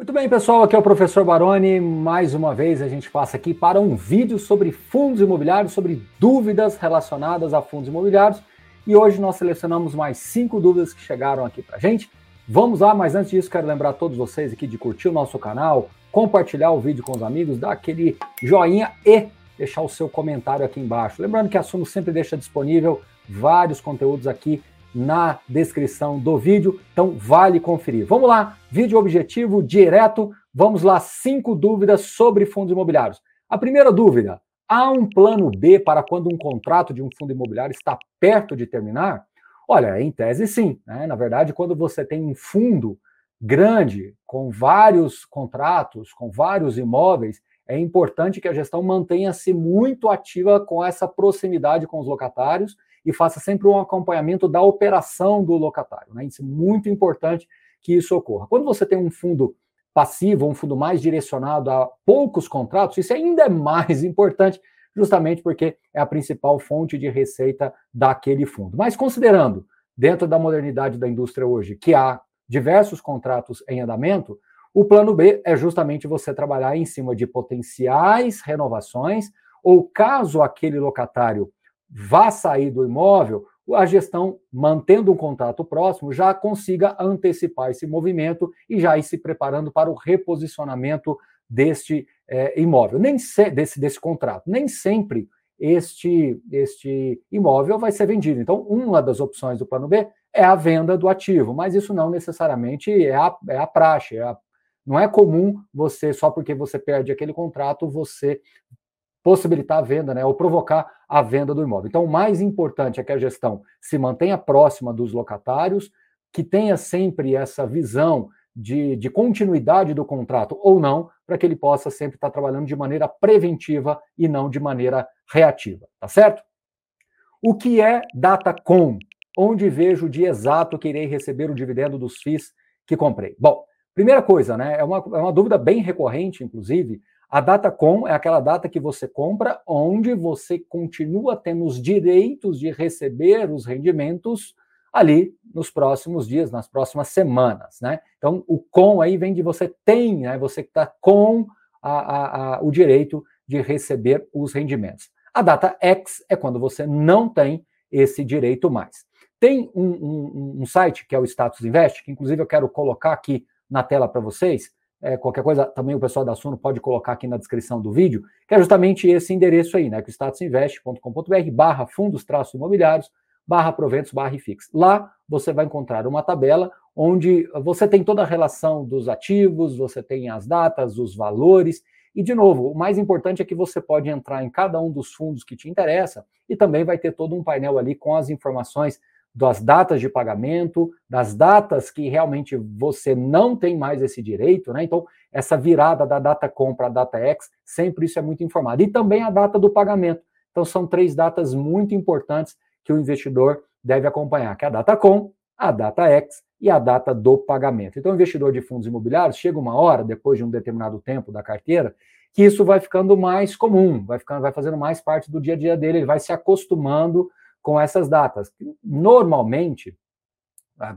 Muito bem, pessoal, aqui é o professor Baroni. Mais uma vez a gente passa aqui para um vídeo sobre fundos imobiliários, sobre dúvidas relacionadas a fundos imobiliários. E hoje nós selecionamos mais cinco dúvidas que chegaram aqui para a gente. Vamos lá, mas antes disso, quero lembrar a todos vocês aqui de curtir o nosso canal, compartilhar o vídeo com os amigos, dar aquele joinha e deixar o seu comentário aqui embaixo. Lembrando que a Suno sempre deixa disponível vários conteúdos aqui na descrição do vídeo, então vale conferir. Vamos lá, vídeo objetivo direto. Vamos lá, cinco dúvidas sobre fundos imobiliários. A primeira dúvida: há um plano B para quando um contrato de um fundo imobiliário está perto de terminar? Olha, em tese sim. Né? Na verdade, quando você tem um fundo grande, com vários contratos, com vários imóveis, é importante que a gestão mantenha-se muito ativa com essa proximidade com os locatários e faça sempre um acompanhamento da operação do locatário. Né? Isso é muito importante que isso ocorra. Quando você tem um fundo passivo, um fundo mais direcionado a poucos contratos, isso ainda é mais importante, justamente porque é a principal fonte de receita daquele fundo. Mas considerando, dentro da modernidade da indústria hoje, que há diversos contratos em andamento, o plano B é justamente você trabalhar em cima de potenciais renovações, ou caso aquele locatário vá sair do imóvel, a gestão, mantendo um contrato próximo, já consiga antecipar esse movimento e já ir se preparando para o reposicionamento deste é, imóvel, nem se, desse, desse contrato. Nem sempre este, este imóvel vai ser vendido. Então, uma das opções do plano B é a venda do ativo, mas isso não necessariamente é a, é a praxe. É a, não é comum você, só porque você perde aquele contrato, você possibilitar a venda, né, ou provocar a venda do imóvel. Então, o mais importante é que a gestão se mantenha próxima dos locatários, que tenha sempre essa visão de, de continuidade do contrato ou não, para que ele possa sempre estar trabalhando de maneira preventiva e não de maneira reativa, tá certo? O que é Datacom? Onde vejo o dia exato que irei receber o dividendo dos FIIs que comprei? Bom, primeira coisa, né? É uma, é uma dúvida bem recorrente, inclusive, a data com é aquela data que você compra, onde você continua tendo os direitos de receber os rendimentos ali nos próximos dias, nas próximas semanas, né? Então, o com aí vem de você tem, né? Você que está com a, a, a, o direito de receber os rendimentos. A data X é quando você não tem esse direito mais. Tem um, um, um site que é o Status Invest, que inclusive eu quero colocar aqui na tela para vocês, é, qualquer coisa também o pessoal da Suno pode colocar aqui na descrição do vídeo, que é justamente esse endereço aí, né? Que é statusinvest.com.br barra fundos traços imobiliários, barra proventos, barra fix. Lá você vai encontrar uma tabela onde você tem toda a relação dos ativos, você tem as datas, os valores, e de novo, o mais importante é que você pode entrar em cada um dos fundos que te interessa e também vai ter todo um painel ali com as informações das datas de pagamento, das datas que realmente você não tem mais esse direito, né? Então, essa virada da data com para a data X, sempre isso é muito informado. E também a data do pagamento. Então, são três datas muito importantes que o investidor deve acompanhar, que é a data com, a data X e a data do pagamento. Então, o investidor de fundos imobiliários chega uma hora, depois de um determinado tempo da carteira, que isso vai ficando mais comum, vai ficando, vai fazendo mais parte do dia a dia dele, ele vai se acostumando com essas datas. Normalmente,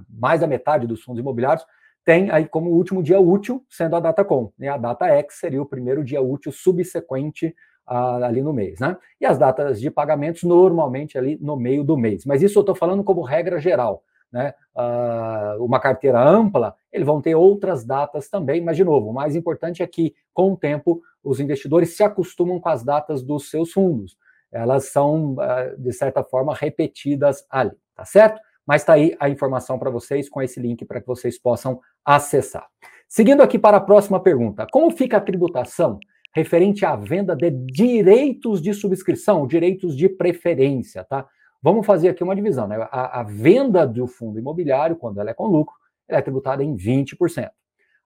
mais da metade dos fundos imobiliários tem aí como último dia útil sendo a data com, e a data X seria o primeiro dia útil subsequente ali no mês, né? E as datas de pagamentos normalmente ali no meio do mês. Mas isso eu estou falando como regra geral, né? Uh, uma carteira ampla, eles vão ter outras datas também, mas de novo, o mais importante é que com o tempo os investidores se acostumam com as datas dos seus fundos elas são, ah, de certa forma, repetidas ali, tá certo? Mas está aí a informação para vocês com esse link para que vocês possam acessar. Seguindo aqui para a próxima pergunta: como fica a tributação referente à venda de direitos de subscrição, direitos de preferência, tá? Vamos fazer aqui uma divisão, né? A, a venda do fundo imobiliário, quando ela é com lucro, ela é tributada em 20%.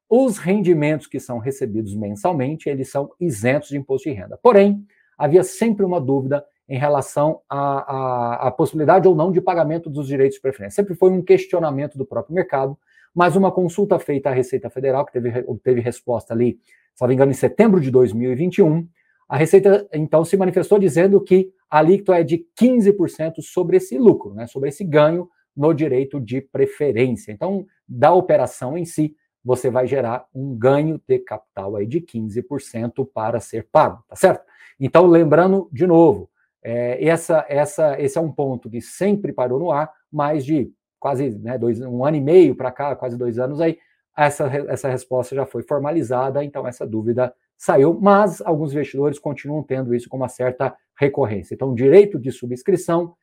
Os rendimentos que são recebidos mensalmente, eles são isentos de imposto de renda. Porém, havia sempre uma dúvida em relação à, à, à, possibilidade ou não de pagamento dos direitos de preferência. Sempre foi um questionamento do próprio mercado, mas uma consulta feita à Receita Federal, que teve, teve resposta ali, se não me engano, em setembro de 2021, a Receita então se manifestou dizendo que a alíquota é de 15% sobre esse lucro, né, sobre esse ganho no direito de preferência. Então, da operação em si, você vai gerar um ganho de capital aí de 15% para ser pago, tá certo? Então, lembrando de novo, é, essa, essa, esse é um ponto que sempre parou no ar, mais de quase né, dois, um ano e meio para cá, quase dois anos aí, essa, essa resposta já foi formalizada, então essa dúvida saiu, mas alguns investidores continuam tendo isso com uma certa recorrência. Então, direito de subscrição,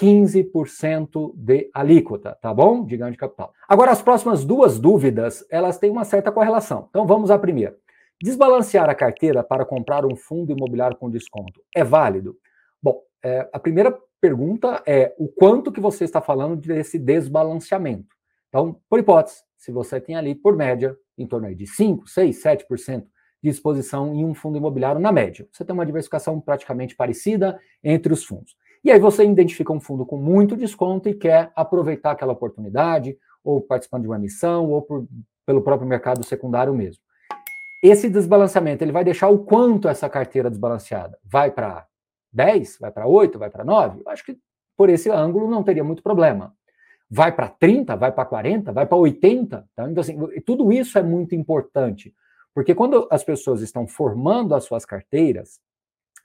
15% de alíquota, tá bom? De ganho de capital. Agora, as próximas duas dúvidas, elas têm uma certa correlação. Então, vamos à primeira. Desbalancear a carteira para comprar um fundo imobiliário com desconto é válido? Bom, é, a primeira pergunta é o quanto que você está falando desse desbalanceamento. Então, por hipótese, se você tem ali, por média, em torno de 5, 6, 7% de exposição em um fundo imobiliário na média. Você tem uma diversificação praticamente parecida entre os fundos. E aí você identifica um fundo com muito desconto e quer aproveitar aquela oportunidade, ou participando de uma emissão, ou por, pelo próprio mercado secundário mesmo. Esse desbalanceamento, ele vai deixar o quanto essa carteira desbalanceada? Vai para 10? Vai para 8? Vai para 9? Eu acho que por esse ângulo não teria muito problema. Vai para 30? Vai para 40? Vai para 80? Então, assim, tudo isso é muito importante. Porque quando as pessoas estão formando as suas carteiras,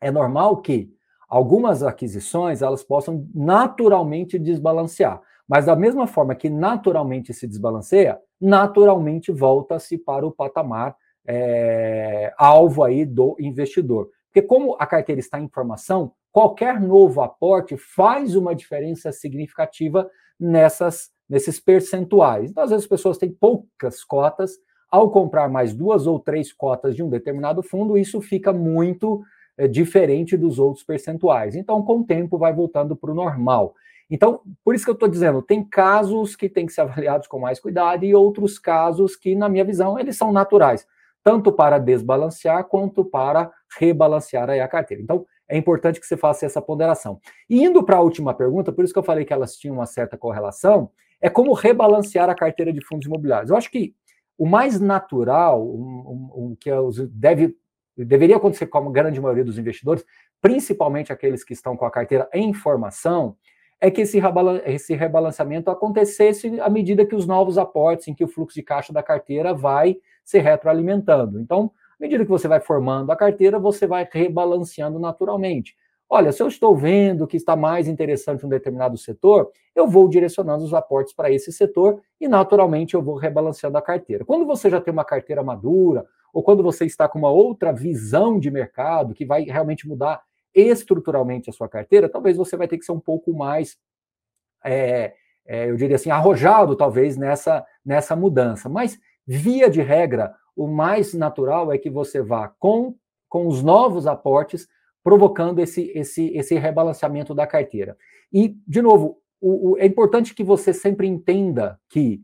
é normal que algumas aquisições elas possam naturalmente desbalancear. Mas da mesma forma que naturalmente se desbalanceia, naturalmente volta-se para o patamar é, alvo aí do investidor. Porque como a carteira está em formação, qualquer novo aporte faz uma diferença significativa nessas, nesses percentuais. Então, às vezes as pessoas têm poucas cotas, ao comprar mais duas ou três cotas de um determinado fundo, isso fica muito é, diferente dos outros percentuais. Então, com o tempo, vai voltando para o normal. Então, por isso que eu estou dizendo, tem casos que têm que ser avaliados com mais cuidado e outros casos que, na minha visão, eles são naturais, tanto para desbalancear quanto para rebalancear a carteira. Então, é importante que você faça essa ponderação. E indo para a última pergunta, por isso que eu falei que elas tinham uma certa correlação, é como rebalancear a carteira de fundos imobiliários. Eu acho que o mais natural, o, o que deve, deveria acontecer com a grande maioria dos investidores, principalmente aqueles que estão com a carteira em formação, é que esse, esse rebalanceamento acontecesse à medida que os novos aportes, em que o fluxo de caixa da carteira vai se retroalimentando. Então, à medida que você vai formando a carteira, você vai rebalanceando naturalmente. Olha, se eu estou vendo que está mais interessante um determinado setor, eu vou direcionando os aportes para esse setor e, naturalmente, eu vou rebalanceando a carteira. Quando você já tem uma carteira madura, ou quando você está com uma outra visão de mercado que vai realmente mudar estruturalmente a sua carteira, talvez você vai ter que ser um pouco mais, é, é, eu diria assim, arrojado, talvez, nessa, nessa mudança. Mas, via de regra, o mais natural é que você vá com, com os novos aportes provocando esse, esse, esse rebalanceamento da carteira. E, de novo, o, o, é importante que você sempre entenda que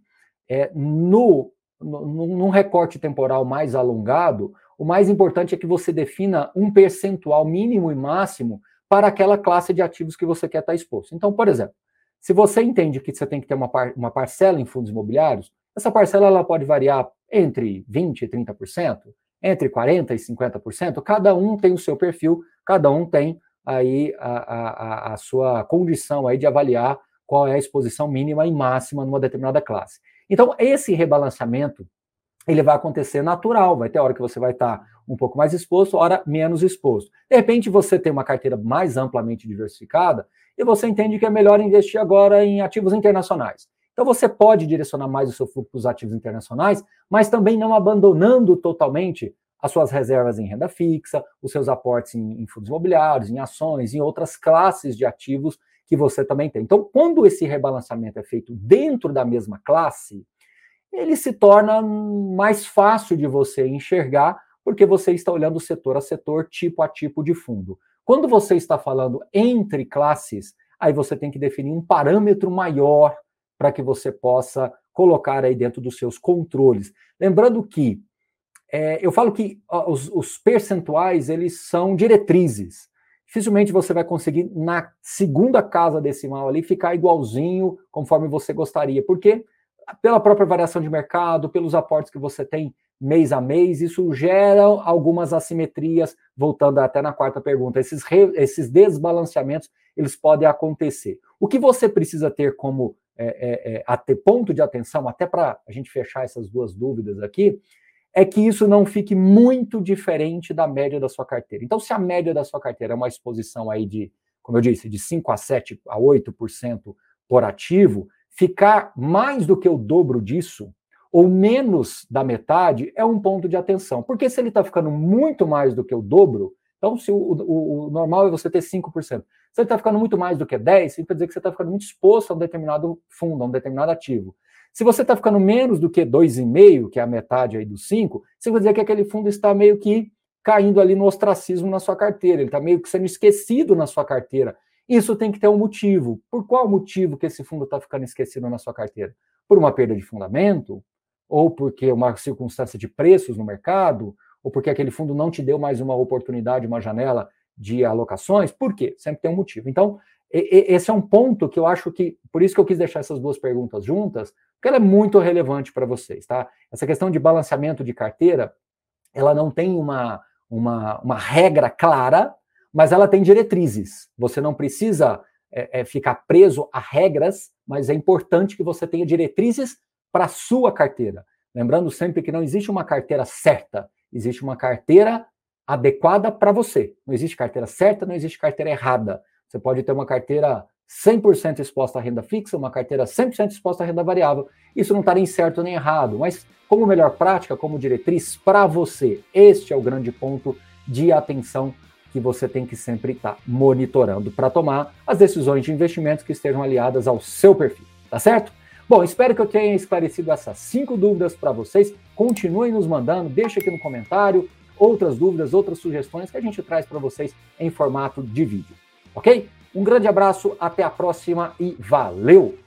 é, no, no, num recorte temporal mais alongado, o mais importante é que você defina um percentual mínimo e máximo para aquela classe de ativos que você quer estar exposto. Então, por exemplo, se você entende que você tem que ter uma, par, uma parcela em fundos imobiliários, essa parcela ela pode variar entre 20% e 30%, entre 40% e 50%, cada um tem o seu perfil, cada um tem aí a, a, a sua condição aí de avaliar qual é a exposição mínima e máxima numa determinada classe. Então, esse rebalanceamento, ele vai acontecer natural, vai ter hora que você vai estar um pouco mais exposto, hora menos exposto. De repente, você tem uma carteira mais amplamente diversificada e você entende que é melhor investir agora em ativos internacionais. Então, você pode direcionar mais o seu fluxo para os ativos internacionais, mas também não abandonando totalmente as suas reservas em renda fixa, os seus aportes em, em, fundos imobiliários, em ações, em outras classes de ativos que você também tem. Então, quando esse rebalanceamento é feito dentro da mesma classe, ele se torna mais fácil de você enxergar, porque você está olhando setor a setor, tipo a tipo de fundo. Quando você está falando entre classes, aí você tem que definir um parâmetro maior para que você possa colocar aí dentro dos seus controles. Lembrando que é, eu falo que os, os, percentuais, eles são diretrizes. Dificilmente você vai conseguir, na segunda casa decimal ali, ficar igualzinho conforme você gostaria. Porque pela própria variação de mercado, pelos aportes que você tem mês a mês, isso gera algumas assimetrias, voltando até na quarta pergunta. Esses, re, esses desbalanceamentos, eles podem acontecer. O que você precisa ter como é, é, a ter ponto de atenção, até para a gente fechar essas duas dúvidas aqui, é que isso não fique muito diferente da média da sua carteira. Então, se a média da sua carteira é uma exposição aí de, como eu disse, de 5 a 7 a 8% por ativo, ficar mais do que o dobro disso, ou menos da metade, é um ponto de atenção. Porque se ele está ficando muito mais do que o dobro, então se o, o, o normal é você ter 5%. Se ele está ficando muito mais do que 10%, isso quer dizer que você está ficando muito exposto a um determinado fundo, a um determinado ativo. Se você está ficando menos do que 2,5, que é a metade aí dos 5, você vai dizer que aquele fundo está meio que caindo ali no ostracismo na sua carteira, ele está meio que sendo esquecido na sua carteira. Isso tem que ter um motivo. Por qual motivo que esse fundo está ficando esquecido na sua carteira? Por uma perda de fundamento? Ou porque uma circunstância de preços no mercado? Ou porque aquele fundo não te deu mais uma oportunidade, uma janela de alocações? Por quê? Sempre tem um motivo. Então, esse é um ponto que eu acho que, por isso que eu quis deixar essas duas perguntas juntas, porque ela é muito relevante para vocês, tá? Essa questão de balanceamento de carteira, ela não tem uma, uma, uma regra clara, mas ela tem diretrizes. Você não precisa é, é, ficar preso a regras, mas é importante que você tenha diretrizes para a sua carteira. Lembrando sempre que não existe uma carteira certa, existe uma carteira adequada para você. Não existe carteira certa, não existe carteira errada. Você pode ter uma carteira 100% exposta à renda fixa, uma carteira 100% exposta à renda variável. Isso não está nem certo nem errado, mas como melhor prática, como diretriz para você, este é o grande ponto de atenção que você tem que sempre estar tá monitorando para tomar as decisões de investimentos que estejam aliadas ao seu perfil, tá certo? Bom, espero que eu tenha esclarecido essas cinco dúvidas para vocês. Continuem nos mandando, deixe aqui no comentário outras dúvidas, outras sugestões que a gente traz para vocês em formato de vídeo ok? Um grande abraço, até a próxima e valeu!